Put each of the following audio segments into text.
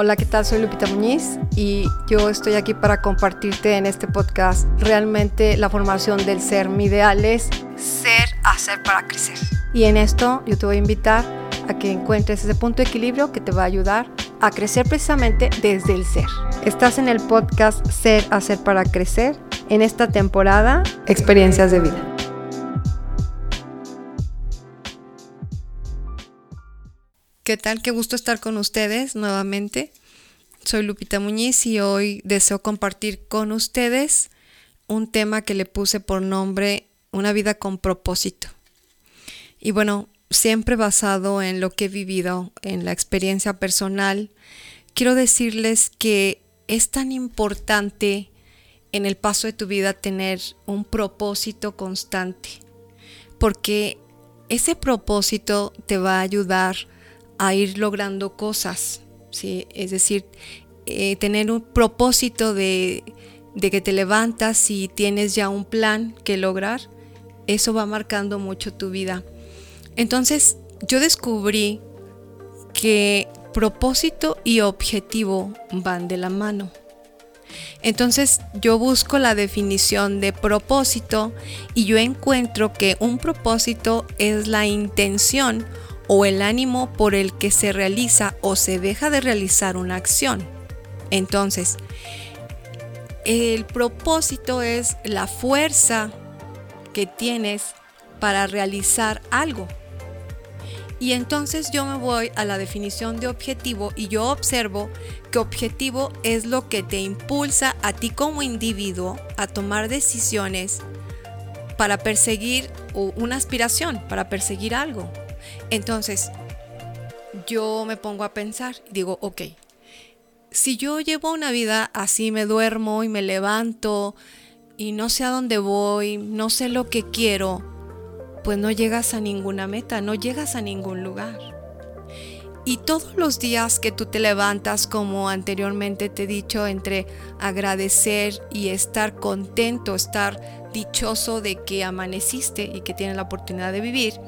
Hola, ¿qué tal? Soy Lupita Muñiz y yo estoy aquí para compartirte en este podcast realmente la formación del ser. Mi ideal es ser, hacer para crecer. Y en esto yo te voy a invitar a que encuentres ese punto de equilibrio que te va a ayudar a crecer precisamente desde el ser. Estás en el podcast Ser, hacer para crecer en esta temporada Experiencias de vida. ¿Qué tal? Qué gusto estar con ustedes nuevamente. Soy Lupita Muñiz y hoy deseo compartir con ustedes un tema que le puse por nombre Una vida con propósito. Y bueno, siempre basado en lo que he vivido, en la experiencia personal, quiero decirles que es tan importante en el paso de tu vida tener un propósito constante, porque ese propósito te va a ayudar a ir logrando cosas, ¿sí? Es decir, eh, tener un propósito de, de que te levantas y tienes ya un plan que lograr, eso va marcando mucho tu vida. Entonces, yo descubrí que propósito y objetivo van de la mano. Entonces yo busco la definición de propósito y yo encuentro que un propósito es la intención o el ánimo por el que se realiza o se deja de realizar una acción. Entonces, el propósito es la fuerza que tienes para realizar algo. Y entonces yo me voy a la definición de objetivo y yo observo que objetivo es lo que te impulsa a ti como individuo a tomar decisiones para perseguir una aspiración, para perseguir algo. Entonces, yo me pongo a pensar y digo, ok, si yo llevo una vida así, me duermo y me levanto y no sé a dónde voy, no sé lo que quiero, pues no llegas a ninguna meta, no llegas a ningún lugar. Y todos los días que tú te levantas, como anteriormente te he dicho, entre agradecer y estar contento, estar dichoso de que amaneciste y que tienes la oportunidad de vivir,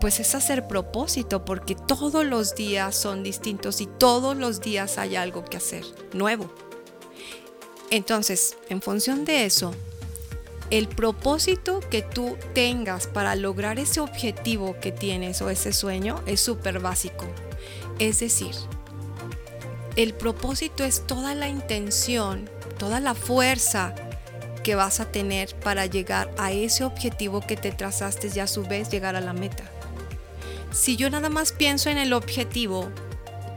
pues es hacer propósito, porque todos los días son distintos y todos los días hay algo que hacer nuevo. Entonces, en función de eso, el propósito que tú tengas para lograr ese objetivo que tienes o ese sueño es súper básico. Es decir, el propósito es toda la intención, toda la fuerza que vas a tener para llegar a ese objetivo que te trazaste y a su vez llegar a la meta si yo nada más pienso en el objetivo,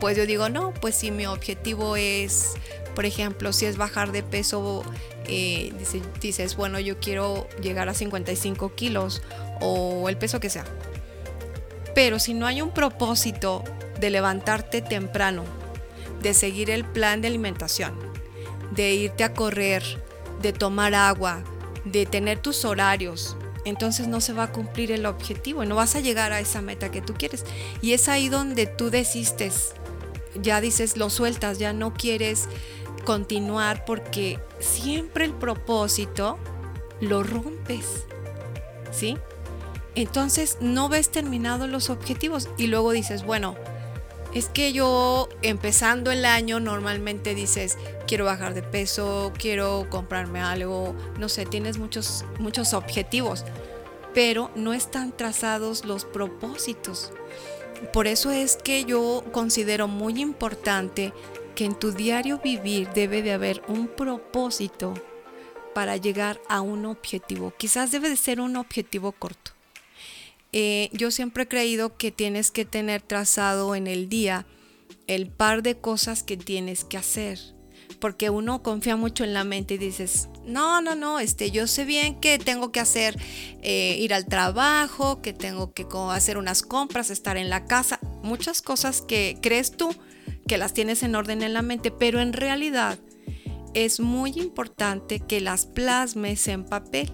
pues yo digo, no, pues si mi objetivo es, por ejemplo, si es bajar de peso, eh, dices, bueno, yo quiero llegar a 55 kilos o el peso que sea. Pero si no hay un propósito de levantarte temprano, de seguir el plan de alimentación, de irte a correr, de tomar agua, de tener tus horarios, entonces no se va a cumplir el objetivo no vas a llegar a esa meta que tú quieres. Y es ahí donde tú desistes, ya dices, lo sueltas, ya no quieres continuar porque siempre el propósito lo rompes, ¿sí? Entonces no ves terminados los objetivos y luego dices, bueno, es que yo empezando el año normalmente dices, quiero bajar de peso, quiero comprarme algo, no sé, tienes muchos, muchos objetivos, pero no están trazados los propósitos. Por eso es que yo considero muy importante que en tu diario vivir debe de haber un propósito para llegar a un objetivo. Quizás debe de ser un objetivo corto. Eh, yo siempre he creído que tienes que tener trazado en el día el par de cosas que tienes que hacer. Porque uno confía mucho en la mente y dices, no, no, no, este, yo sé bien que tengo que hacer, eh, ir al trabajo, que tengo que hacer unas compras, estar en la casa, muchas cosas que crees tú que las tienes en orden en la mente, pero en realidad es muy importante que las plasmes en papel.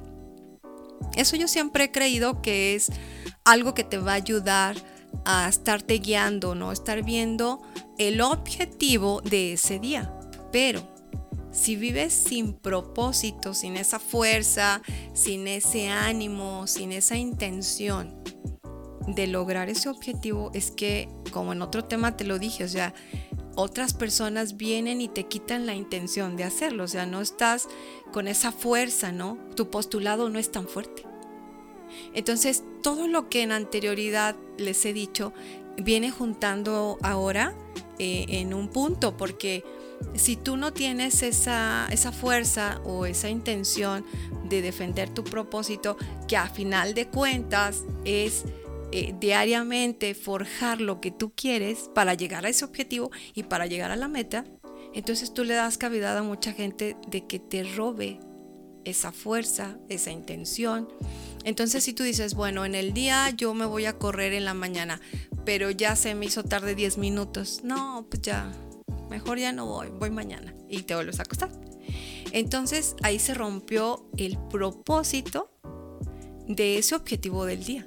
Eso yo siempre he creído que es algo que te va a ayudar a estarte guiando, ¿no? Estar viendo el objetivo de ese día. Pero si vives sin propósito, sin esa fuerza, sin ese ánimo, sin esa intención de lograr ese objetivo, es que, como en otro tema te lo dije, o sea, otras personas vienen y te quitan la intención de hacerlo, o sea, no estás con esa fuerza, ¿no? Tu postulado no es tan fuerte. Entonces, todo lo que en anterioridad les he dicho viene juntando ahora eh, en un punto, porque si tú no tienes esa, esa fuerza o esa intención de defender tu propósito, que a final de cuentas es eh, diariamente forjar lo que tú quieres para llegar a ese objetivo y para llegar a la meta, entonces tú le das cavidad a mucha gente de que te robe esa fuerza, esa intención. Entonces si tú dices, bueno, en el día yo me voy a correr en la mañana, pero ya se me hizo tarde 10 minutos, no, pues ya, mejor ya no voy, voy mañana y te vuelves a acostar. Entonces ahí se rompió el propósito de ese objetivo del día.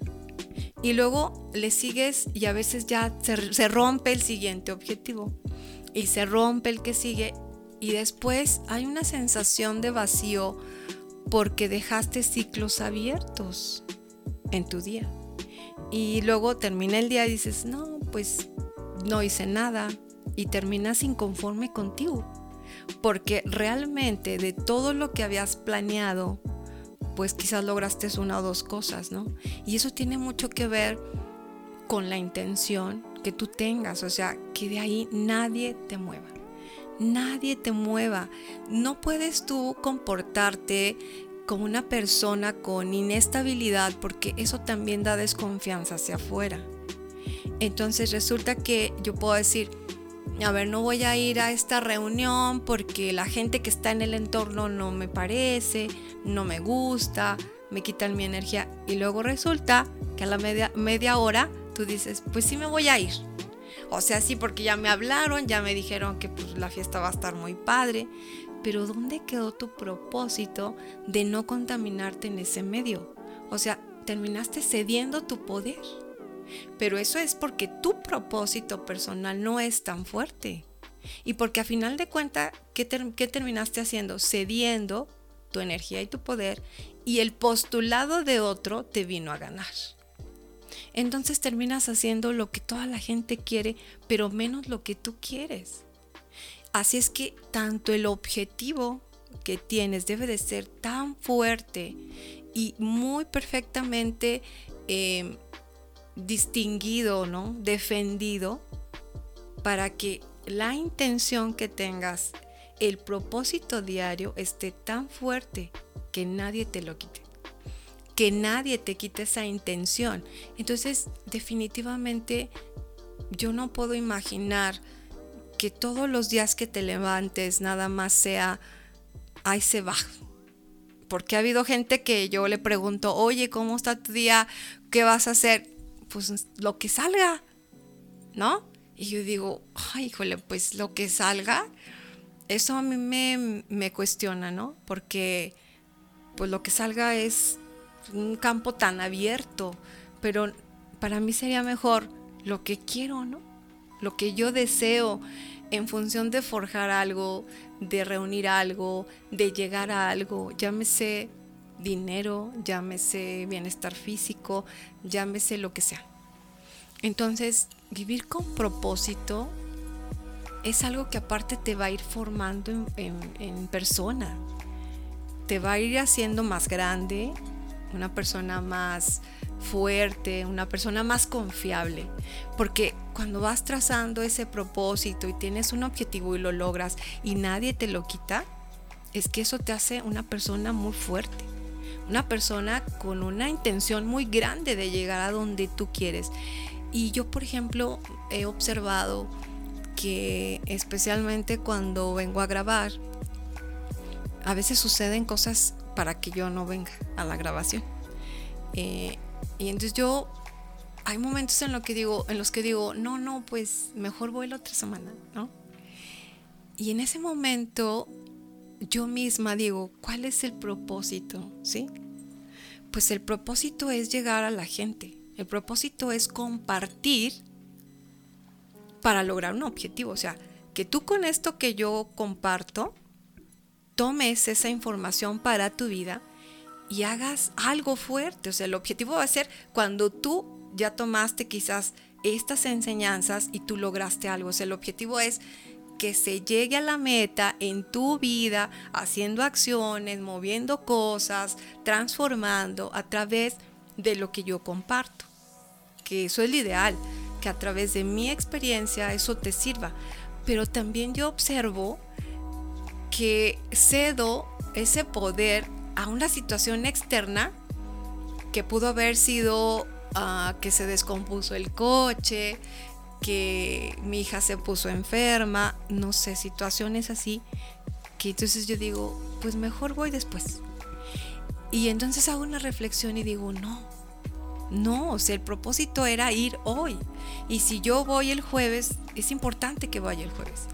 Y luego le sigues y a veces ya se, se, rompe el siguiente objetivo y se rompe el que sigue y después hay una sensación de vacío porque dejaste ciclos abiertos en tu día. Y luego termina el día y dices, no, pues no hice nada, y terminas inconforme contigo. Porque realmente de todo lo que habías planeado, pues quizás lograste una o dos cosas, ¿no? Y eso tiene mucho que ver con la intención que tú tengas, o sea, que de ahí nadie te mueva. Nadie te mueva. No puedes tú comportarte como una persona con inestabilidad porque eso también da desconfianza hacia afuera. Entonces resulta que yo puedo decir, a ver, no voy a ir a esta reunión porque la gente que está en el entorno no me parece, no me gusta, me quitan mi energía. Y luego resulta que a la media, media hora tú dices, pues sí me voy a ir. O sea, sí, porque ya me hablaron, ya me dijeron que pues, la fiesta va a estar muy padre. Pero ¿dónde quedó tu propósito de no contaminarte en ese medio? O sea, terminaste cediendo tu poder. Pero eso es porque tu propósito personal no es tan fuerte. Y porque a final de cuentas, ¿qué, terminaste haciendo? Cediendo tu energía y tu poder y el postulado de otro te vino a ganar. Entonces terminas haciendo lo que toda la gente quiere, pero menos lo que tú quieres. Así es que tanto el objetivo que tienes debe de ser tan fuerte y muy perfectamente eh, distinguido, ¿no? Defendido para que la intención que tengas, el propósito diario esté tan fuerte que nadie te lo quite. Que nadie te quite esa intención. Entonces, definitivamente, yo no puedo imaginar que todos los días que te levantes nada más sea, ahí se va. Porque ha habido gente que yo le pregunto, oye, ¿cómo está tu día? ¿Qué vas a hacer? Pues lo que salga, ¿no? Y yo digo, ay, híjole, pues lo que salga, eso a mí me, me cuestiona, ¿no? Porque pues lo que salga es un campo tan abierto, pero para mí sería mejor lo que quiero, ¿no? Lo que yo deseo en función de forjar algo, de reunir algo, de llegar a algo, llámese dinero, llámese bienestar físico, llámese lo que sea. Entonces, vivir con propósito es algo que aparte te va a ir formando en, persona, te va a ir haciendo más grande, una persona más fuerte, una persona más confiable. Porque cuando vas trazando ese propósito y tienes un objetivo y lo logras y nadie te lo quita, es que eso te hace una persona muy fuerte una persona con una intención muy grande de llegar a donde tú quieres. Y yo, por ejemplo, he observado que especialmente cuando vengo a grabar, a veces suceden cosas para que yo no venga a la grabación. Eh, y entonces yo, hay momentos en, lo que digo, en los que digo, no, no, pues mejor voy la otra semana, ¿no? Y en ese momento yo misma digo, ¿cuál es el propósito? ¿Sí? Pues el propósito es llegar a la gente. El propósito es compartir para lograr un objetivo. O sea, que tú con esto que yo comparto, tomes esa información para tu vida y hagas algo fuerte. O sea, el objetivo va a ser cuando tú ya tomaste quizás estas enseñanzas y tú lograste algo. O sea, el objetivo es que se llegue a la meta en tu vida, haciendo acciones, moviendo cosas, transformando a través de lo que yo comparto. Que eso es lo ideal, que a través de mi experiencia eso te sirva. Pero también yo observo que cedo ese poder a una situación externa que pudo haber sido ah, que se descompuso el coche, que mi hija se puso enferma, no sé, situaciones así, que entonces yo digo, pues mejor voy después. Y entonces hago una reflexión y digo, no, no, o sea, el propósito era ir hoy. Y si yo voy el jueves, es importante que vaya el jueves.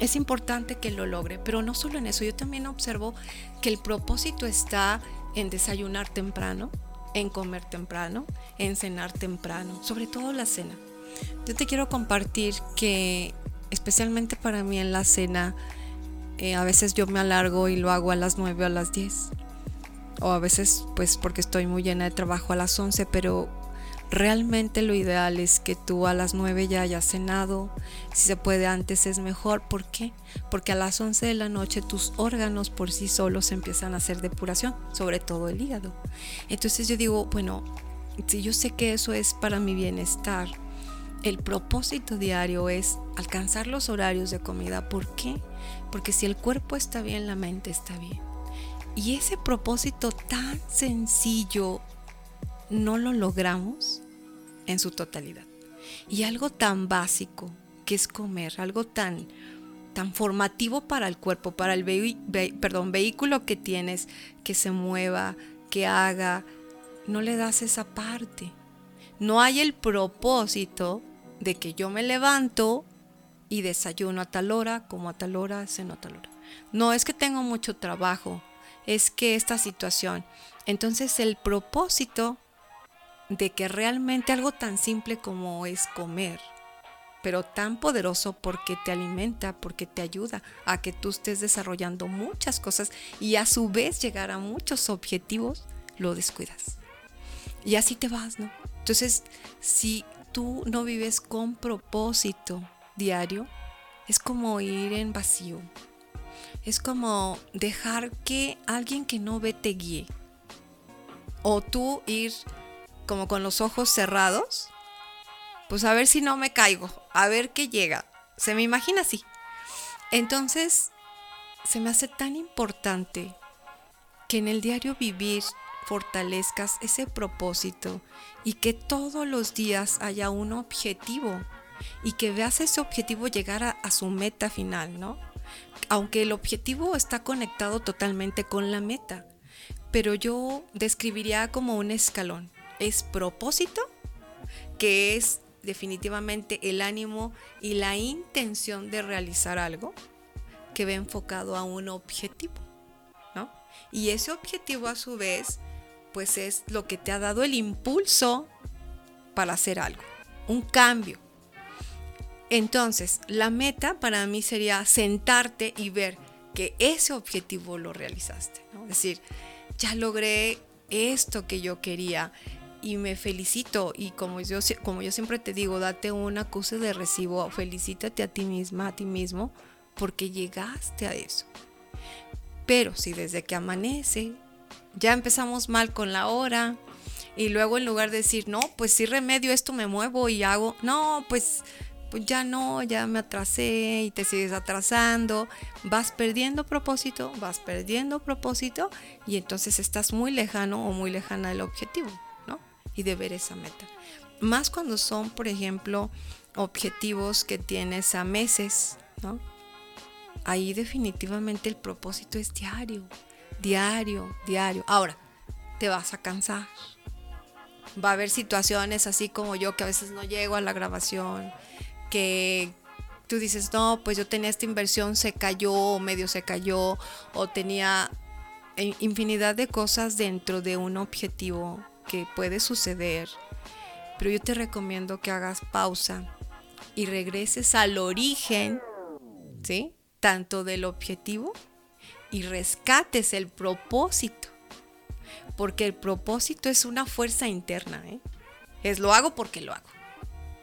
Es importante que lo logre, pero no solo en eso, yo también observo que el propósito está en desayunar temprano, en comer temprano, en cenar temprano, sobre todo la cena. Yo te quiero compartir que especialmente para mí en la cena, eh, a veces yo me alargo y lo hago a las 9 o a las 10. O a veces pues porque estoy muy llena de trabajo a las 11, pero realmente lo ideal es que tú a las 9 ya hayas cenado. Si se puede antes es mejor. ¿Por qué? Porque a las 11 de la noche tus órganos por sí solos empiezan a hacer depuración, sobre todo el hígado. Entonces yo digo, bueno, si yo sé que eso es para mi bienestar, el propósito diario es alcanzar los horarios de comida. ¿Por qué? Porque si el cuerpo está bien, la mente está bien. Y ese propósito tan sencillo no lo logramos en su totalidad. Y algo tan básico que es comer, algo tan, tan formativo para el cuerpo, para el vehículo que tienes, que se mueva, que haga, no le das esa parte. No hay el propósito de que yo me levanto y desayuno a tal hora, como a tal hora, ceno a tal hora. No es que tengo mucho trabajo, es que esta situación. Entonces el propósito de que realmente algo tan simple como es comer, pero tan poderoso porque te alimenta, porque te ayuda a que tú estés desarrollando muchas cosas y a su vez llegar a muchos objetivos, lo descuidas. Y así te vas, ¿no? Entonces, si tú no vives con propósito diario, es como ir en vacío. Es como dejar que alguien que no ve te guíe. O tú ir como con los ojos cerrados, pues a ver si no me caigo, a ver qué llega. Se me imagina así. Entonces, se me hace tan importante que en el diario vivir fortalezcas ese propósito y que todos los días haya un objetivo y que veas ese objetivo llegar a, su meta final, ¿no? Aunque el objetivo está conectado totalmente con la meta, pero yo describiría como un escalón. Es propósito, que es definitivamente el ánimo y la intención de realizar algo que ve enfocado a un objetivo, ¿no? Y ese objetivo a su vez pues es lo que te ha dado el impulso para hacer algo, un cambio. Entonces, la meta para mí sería sentarte y ver que ese objetivo lo realizaste. Es decir, ya logré esto que yo quería y me felicito. Y como yo, como yo siempre te digo, date un acuse de recibo, felicítate a ti misma, a ti mismo, porque llegaste a eso. Pero si desde que amanece ya empezamos mal con la hora y luego en lugar de decir, no, pues si remedio esto me muevo y hago, no, pues, pues ya no, ya me atrasé y te sigues atrasando, vas perdiendo propósito, vas perdiendo propósito y entonces estás muy lejano o muy lejana del objetivo, ¿no? Y de ver esa meta. Más cuando son, por ejemplo, objetivos que tienes a meses, ¿no? Ahí definitivamente el propósito es diario diario, diario. Ahora, te vas a cansar. Va a haber situaciones así como yo que a veces no llego a la grabación, que tú dices, no, pues yo tenía esta inversión, se cayó, o medio se cayó, o tenía infinidad de cosas dentro de un objetivo que puede suceder. Pero yo te recomiendo que hagas pausa y regreses al origen, ¿sí? Tanto del objetivo y rescates el propósito. Porque el propósito es una fuerza interna. ¿eh? Es lo hago porque lo hago.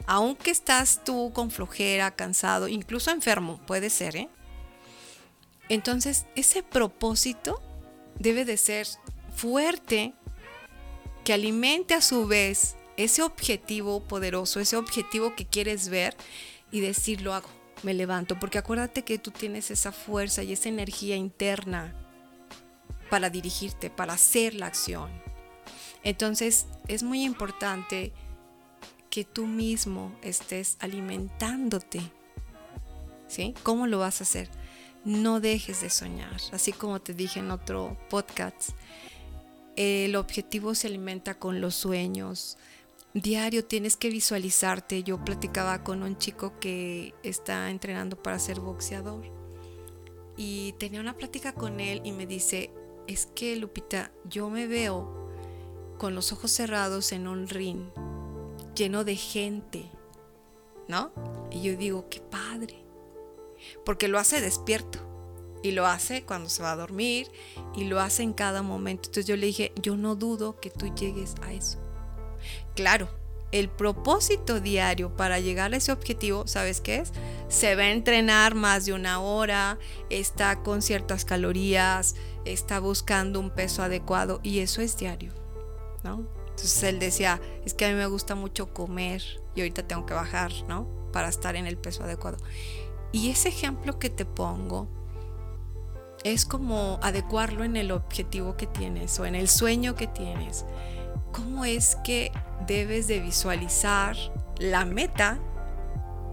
Aunque estás tú con flojera, cansado, incluso enfermo, puede ser, ¿eh? Entonces, ese propósito debe de ser fuerte, que alimente a su vez ese objetivo poderoso, ese objetivo que quieres ver y decir, lo hago, me levanto, porque acuérdate que tú tienes esa fuerza y esa energía interna para dirigirte, para hacer la acción. Entonces, es muy importante que tú mismo estés alimentándote. ¿Sí? ¿Cómo lo vas a hacer? no dejes de soñar. Así como te dije en otro podcast, el objetivo se alimenta con los sueños. Diario tienes que visualizarte. Yo platicaba con un chico que está entrenando para ser boxeador y tenía una plática con él y me dice, es que Lupita, yo me veo con los ojos cerrados en un ring lleno de gente, ¿no? Y yo digo, qué padre porque lo hace despierto y lo hace cuando se va a dormir y lo hace en cada momento. Entonces yo le dije, yo no dudo que tú llegues a eso. Claro, el propósito diario para llegar a ese objetivo, ¿sabes qué es? Se va a entrenar más de una hora, está con ciertas calorías, está buscando un peso adecuado y eso es diario, ¿no? Entonces él decía, es que a mí me gusta mucho comer y ahorita tengo que bajar, ¿no? Para estar en el peso adecuado. Y ese ejemplo que te pongo es como adecuarlo en el objetivo que tienes o en el sueño que tienes. ¿Cómo es que debes de visualizar la meta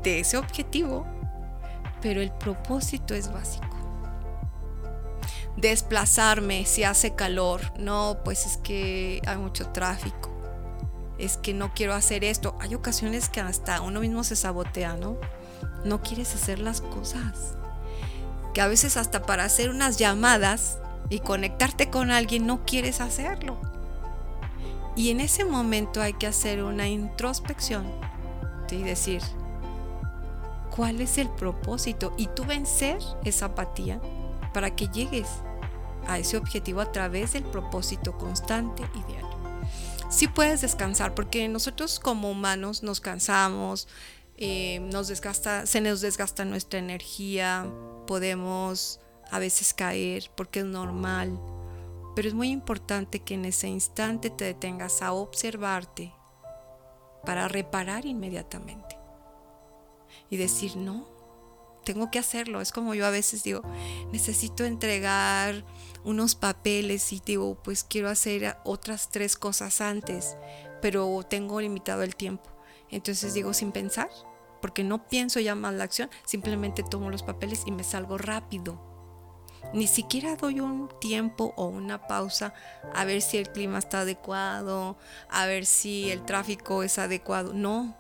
de ese objetivo? Pero el propósito es básico. Desplazarme si hace calor. No, pues es que hay mucho tráfico. Es que no quiero hacer esto. Hay ocasiones que hasta uno mismo se sabotea, ¿no? no quieres hacer las cosas. Que a veces hasta para hacer unas llamadas y conectarte con alguien no quieres hacerlo. Y en ese momento hay que hacer una introspección y decir, ¿cuál es el propósito? Y tú vencer esa apatía para que llegues a ese objetivo a través del propósito constante y diario. Sí puedes descansar porque nosotros como humanos nos cansamos, eh, nos desgasta, se nos desgasta nuestra energía, podemos a veces caer porque es normal, pero es muy importante que en ese instante te detengas a observarte para reparar inmediatamente y decir, no, tengo que hacerlo. Es como yo a veces digo, necesito entregar unos papeles y digo, pues quiero hacer otras tres cosas antes, pero tengo limitado el tiempo. Entonces digo, sin pensar, porque no pienso ya más la acción, simplemente tomo los papeles y me salgo rápido. Ni siquiera doy un tiempo o una pausa a ver si el clima está adecuado, a ver si el tráfico es adecuado. No,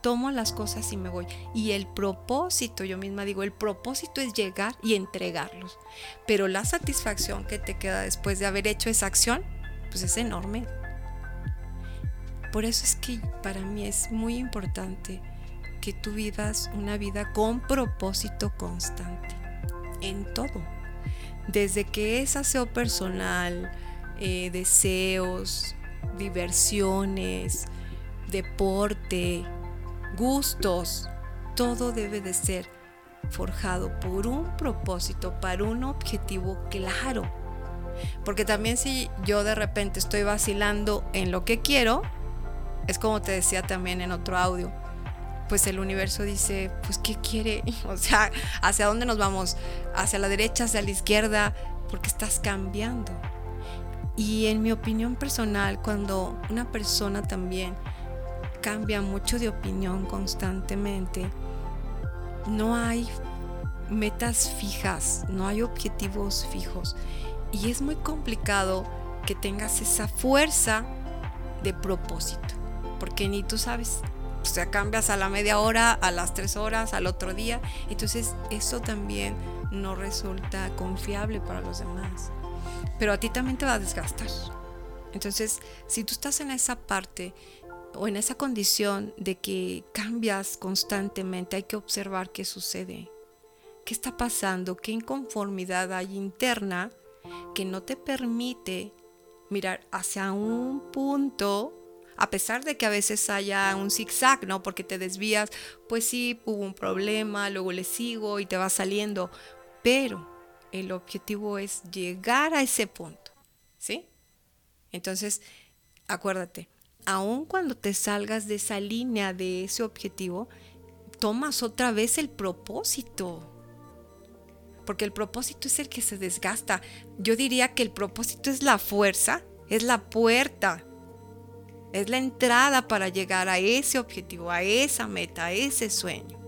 tomo las cosas y me voy. Y el propósito, yo misma digo, el propósito es llegar y entregarlos. Pero la satisfacción que te queda después de haber hecho esa acción, pues es enorme. Por eso es que para mí es muy importante que tú vivas una vida con propósito constante, en todo. Desde que es aseo personal, eh, deseos, diversiones, deporte, gustos, todo debe de ser forjado por un propósito, para un objetivo claro. Porque también si yo de repente estoy vacilando en lo que quiero, es como te decía también en otro audio, pues el universo dice, pues ¿qué quiere? O sea, ¿hacia dónde nos vamos? ¿Hacia la derecha, hacia la izquierda? Porque estás cambiando. Y en mi opinión personal, cuando una persona también cambia mucho de opinión constantemente, no hay metas fijas, no hay objetivos fijos. Y es muy complicado que tengas esa fuerza de propósito, porque ni tú sabes o sea, cambias a la media hora, a las tres horas, al otro día. Entonces eso también no resulta confiable para los demás. Pero a ti también te va a desgastar. Entonces, si tú estás en esa parte o en esa condición de que cambias constantemente, hay que observar qué sucede. ¿Qué está pasando? ¿Qué inconformidad hay interna que no te permite mirar hacia un punto a pesar de que a veces haya un zigzag, ¿no? Porque te desvías, pues sí, hubo un problema, luego le sigo y te va saliendo, pero el objetivo es llegar a ese punto, ¿sí? Entonces, acuérdate, aun cuando te salgas de esa línea, de ese objetivo, tomas otra vez el propósito. Porque el propósito es el que se desgasta. Yo diría que el propósito es la fuerza, es la puerta, es la entrada para llegar a ese objetivo, a esa meta, a ese sueño.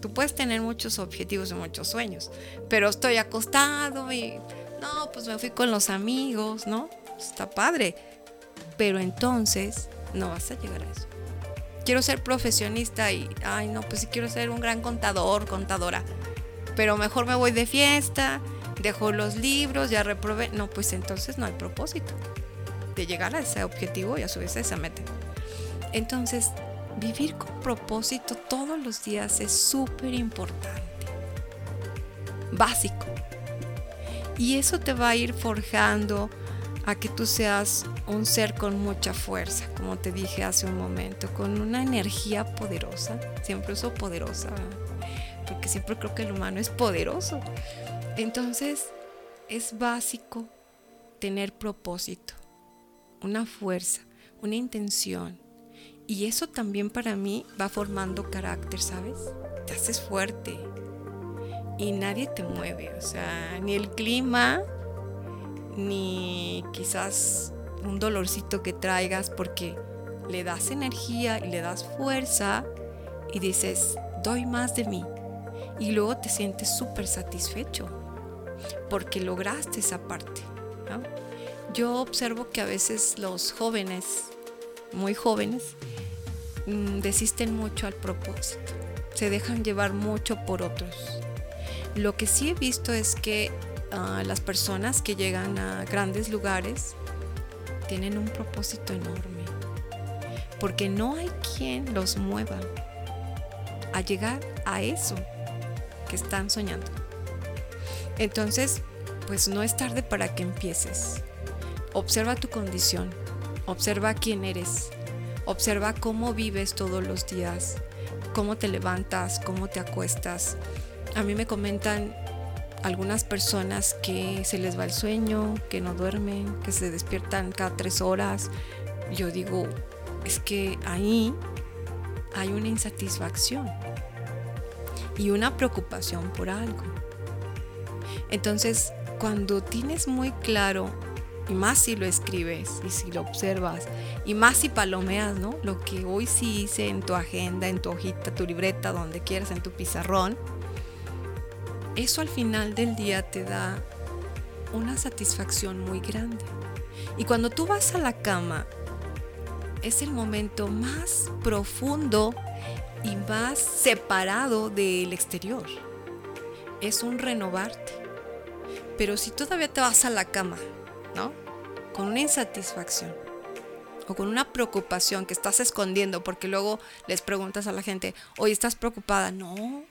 Tú puedes tener muchos objetivos y muchos sueños, pero estoy acostado y no, pues me fui con los amigos, ¿no? Está padre. Pero entonces no vas a llegar a eso. Quiero ser profesionista y, ay, no, pues sí quiero ser un gran contador, contadora. Pero mejor me voy de fiesta, dejo los libros, ya reprobé. No, pues entonces no hay propósito de llegar a ese objetivo y a subirse a esa meta. Entonces, vivir con propósito todos los días es súper importante. Básico. Y eso te va a ir forjando a que tú seas un ser con mucha fuerza, como te dije hace un momento, con una energía poderosa. Siempre uso poderosa, porque siempre creo que el humano es poderoso. Entonces, es básico tener propósito, una fuerza, una intención. Y eso también para mí va formando carácter, ¿sabes? Te haces fuerte, y nadie te mueve, o sea, ni el clima, ni quizás un dolorcito que traigas porque le das energía y le das fuerza y dices, doy más de mí. Y luego te sientes súper satisfecho porque lograste esa parte. Yo observo que a veces los jóvenes, muy jóvenes, mm, desisten mucho al propósito, se dejan llevar mucho por otros lo que sí he visto es que ah, las personas que llegan a grandes lugares tienen un propósito enorme, porque no hay quien los mueva a llegar a eso que están soñando. Entonces, pues no es tarde para que empieces. Observa tu condición, observa quién eres, observa cómo vives todos los días, cómo te levantas, cómo te acuestas, a mí me comentan algunas personas que se les va el sueño, que no duermen, que se despiertan cada tres horas. Yo digo, es que ahí hay una insatisfacción y una preocupación por algo. Entonces, cuando tienes muy claro, y más si lo escribes y si lo observas, y más si palomeas, ¿no? Lo que hoy sí hice en tu agenda, en tu hojita, tu libreta, donde quieras, en tu pizarrón, eso al final del día te da una satisfacción muy grande. Y cuando tú vas a la cama, es el momento más profundo y más separado del exterior. Es un renovarte. Pero si todavía te vas a la cama, ¿no? Con una insatisfacción o con una preocupación que estás escondiendo, porque luego les preguntas a la gente, oye, ¿estás preocupada? No,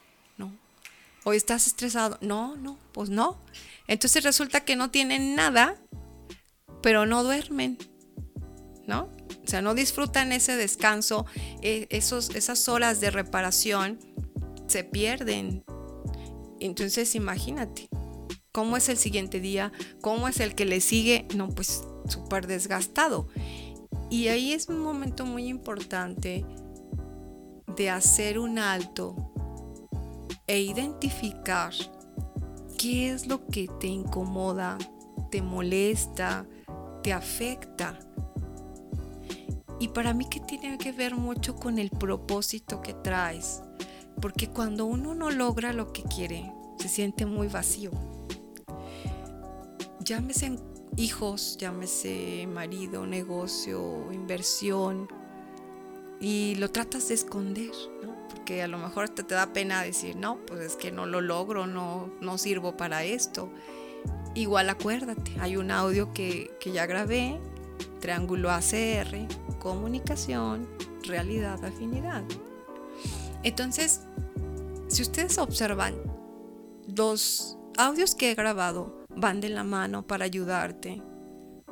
Hoy estás estresado. No, no, pues no. Entonces resulta que no tienen nada, pero no duermen, ¿no? O sea, no disfrutan ese descanso, e, esos, esas horas de reparación se pierden. Entonces imagínate, ¿cómo es el siguiente día? ¿Cómo es el que le sigue? No, pues súper desgastado. Y ahí es un momento muy importante de hacer un alto e identificar qué es lo que te incomoda, te molesta, te afecta. Y para mí que tiene que ver mucho con el propósito que traes, porque cuando uno no logra lo que quiere, se siente muy vacío. Llámese hijos, llámese marido, negocio, inversión, y lo tratas de esconder, ¿no? que a lo mejor te, te da pena decir, no, pues es que no lo logro, no, no sirvo para esto. Igual acuérdate, hay un audio que, que ya grabé, triángulo ACR, comunicación, realidad, afinidad. Entonces, si ustedes observan, los audios que he grabado van de la mano para ayudarte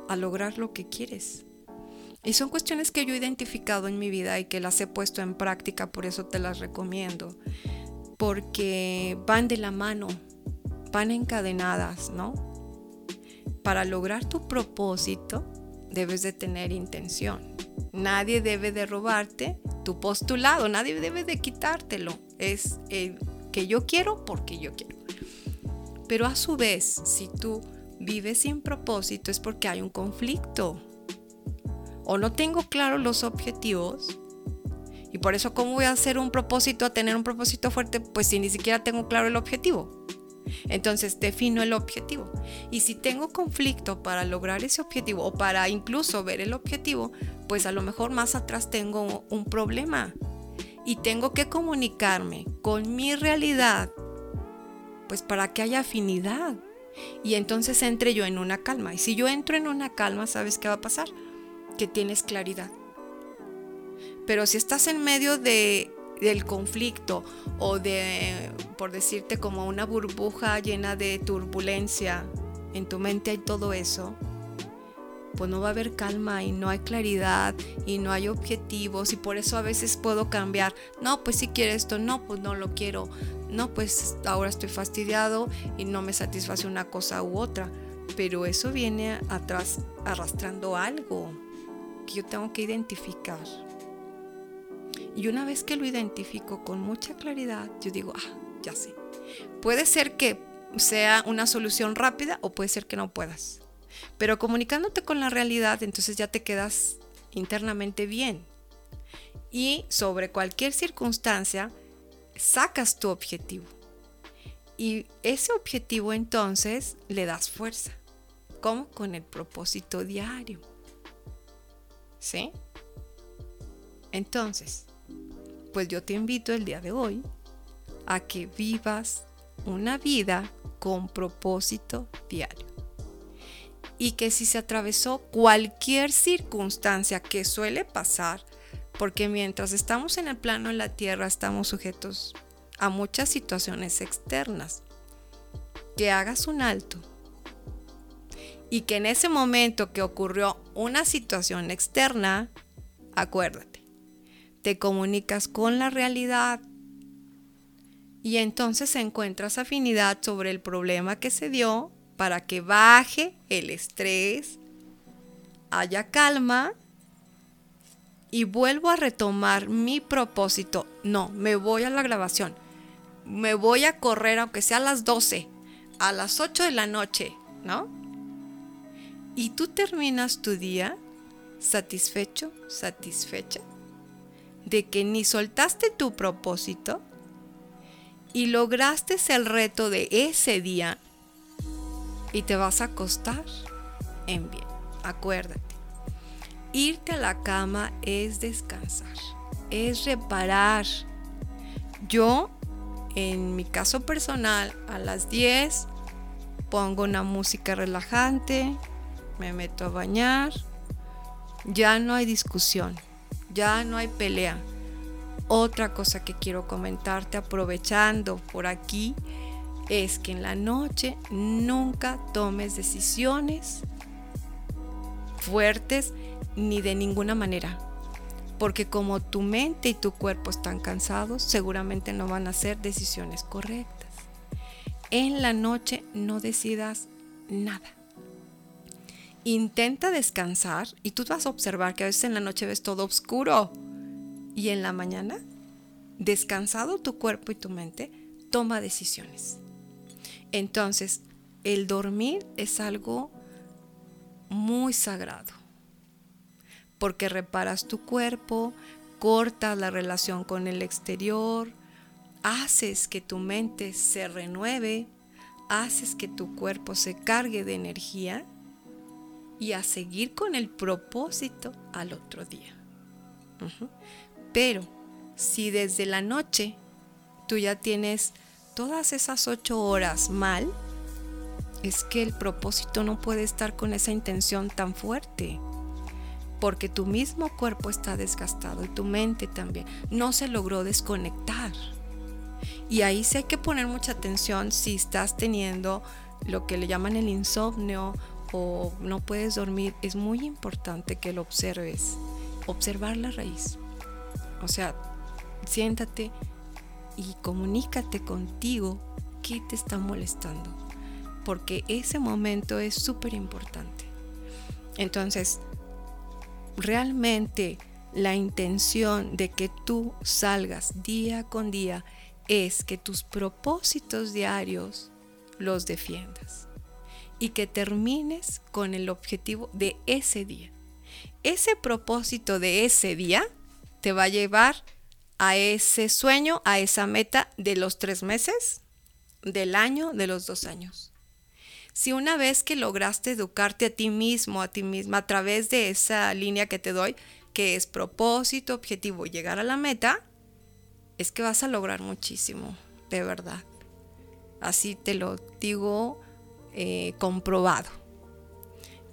a lograr lo que quieres, Y son cuestiones que yo he identificado en mi vida y que las he puesto en práctica, por eso te las recomiendo. Porque van de la mano, van encadenadas, ¿no? Para lograr tu propósito, debes de tener intención. Nadie debe de robarte tu postulado, nadie debe de quitártelo. Es el que yo quiero porque yo quiero. Pero a su vez, si tú vives sin propósito es porque hay un conflicto o no tengo claro los objetivos. Y por eso, ¿cómo voy a hacer un propósito, a tener un propósito fuerte? Pues si ni siquiera tengo claro el objetivo. Entonces defino el objetivo. Y si tengo conflicto para lograr ese objetivo o para incluso ver el objetivo, pues a lo mejor más atrás tengo un problema. Y tengo que comunicarme con mi realidad, pues para que haya afinidad. Y entonces entre yo en una calma. Y si yo entro en una calma, ¿sabes qué va a pasar? que tienes claridad. Pero si estás en medio de, del conflicto o de, por decirte, como una burbuja llena de turbulencia, en tu mente hay todo eso, pues no va a haber calma y no hay claridad y no hay objetivos y por eso a veces puedo cambiar. No, pues si quiero esto, no, pues no lo quiero. No, pues ahora estoy fastidiado y no me satisface una cosa u otra. Pero eso viene atrás arrastrando algo que yo tengo que identificar. Y una vez que lo identifico con mucha claridad, yo digo, ah, ya sé. Puede ser que sea una solución rápida o puede ser que no puedas. Pero comunicándote con la realidad, entonces ya te quedas internamente bien. Y sobre cualquier circunstancia, sacas tu objetivo. Y ese objetivo entonces le das fuerza. ¿Cómo? Con el propósito diario. ¿Sí? Entonces, pues yo te invito el día de hoy a que vivas una vida con propósito diario. Y que si se atravesó cualquier circunstancia que suele pasar, porque mientras estamos en el plano de la tierra estamos sujetos a muchas situaciones externas, que hagas un alto y que en ese momento que ocurrió una situación externa, acuérdate, te comunicas con la realidad y entonces encuentras afinidad sobre el problema que se dio para que baje el estrés, haya calma y vuelvo a retomar mi propósito. No, me voy a la grabación. Me voy a correr aunque sea a las 12, a las 8 de la noche, ¿no? y tú terminas tu día satisfecho, satisfecha de que ni soltaste tu propósito y lograste el reto de ese día y te vas a acostar en bien. Acuérdate, irte a la cama es descansar, es reparar. Yo, en mi caso personal, a las 10 pongo una música relajante, me meto a bañar, ya no hay discusión, ya no hay pelea. Otra cosa que quiero comentarte aprovechando por aquí es que en la noche nunca tomes decisiones fuertes ni de ninguna manera. Porque como tu mente y tu cuerpo están cansados, seguramente no van a ser decisiones correctas. En la noche no decidas nada intenta descansar y tú vas a observar que a veces en la noche ves todo oscuro y en la mañana, descansado tu cuerpo y tu mente, toma decisiones. Entonces, el dormir es algo muy sagrado, porque reparas tu cuerpo, cortas la relación con el exterior, haces que tu mente se renueve, haces que tu cuerpo se cargue de energía y a seguir con el propósito al otro día. Pero si desde la noche tú ya tienes todas esas ocho horas mal, es que el propósito no puede estar con esa intención tan fuerte. Porque tu mismo cuerpo está desgastado y tu mente también. No se logró desconectar. Y ahí sí hay que poner mucha atención si estás teniendo lo que le llaman el insomnio o no puedes dormir, es muy importante que lo observes. Observar la raíz. O sea, siéntate y comunícate contigo qué te está molestando. Porque ese momento es súper importante. Entonces, realmente la intención de que tú salgas día con día es que tus propósitos diarios los defiendas y que termines con el objetivo de ese día. Ese propósito de ese día te va a llevar a ese sueño, a esa meta de los tres meses, del año, de los dos años. Si una vez que lograste educarte a ti mismo, a ti misma, a través de esa línea que te doy, que es propósito, objetivo, llegar a la meta, es que vas a lograr muchísimo, de verdad. Así te lo digo eh, comprobado.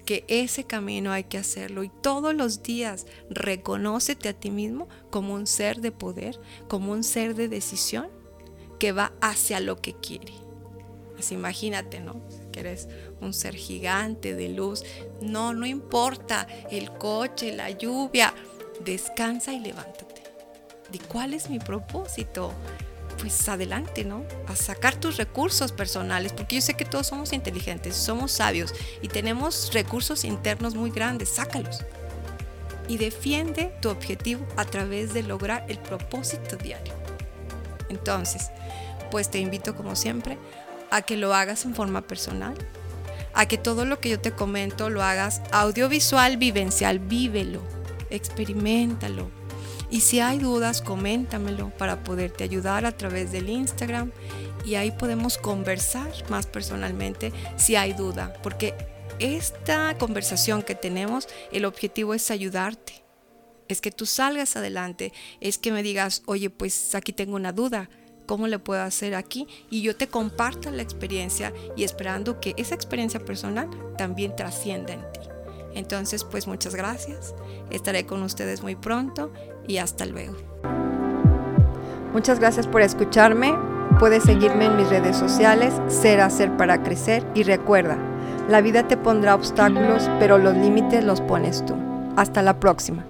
Que ese camino hay que hacerlo y todos los días reconócete a ti mismo como un ser de poder, como un ser de decisión que va hacia lo que quiere. Así imagínate, ¿no? Que eres un ser gigante de luz. No, no importa el coche, la lluvia. Descansa y levántate. ¿De cuál es mi propósito? pues adelante, ¿no? A sacar tus recursos personales, porque yo sé que todos somos inteligentes, somos sabios y tenemos recursos internos muy grandes, sácalos. Y defiende tu objetivo a través de lograr el propósito diario. Entonces, pues te invito como siempre a que lo hagas en forma personal, a que todo lo que yo te comento lo hagas audiovisual, vivencial, vívelo, experimentalo, y si hay dudas, coméntamelo para poderte ayudar a través del Instagram y ahí podemos conversar más personalmente si hay duda, porque esta conversación que tenemos, el objetivo es ayudarte. Es que tú salgas adelante, es que me digas, oye, pues aquí tengo una duda, ¿cómo le puedo hacer aquí? Y yo te comparta la experiencia y esperando que esa experiencia personal también trascienda en ti. Entonces, pues muchas gracias. Estaré con ustedes muy pronto y hasta luego. Muchas gracias por escucharme. Puedes seguirme en mis redes sociales, Ser Hacer para Crecer y recuerda, la vida te pondrá obstáculos, pero los límites los pones tú. Hasta la próxima.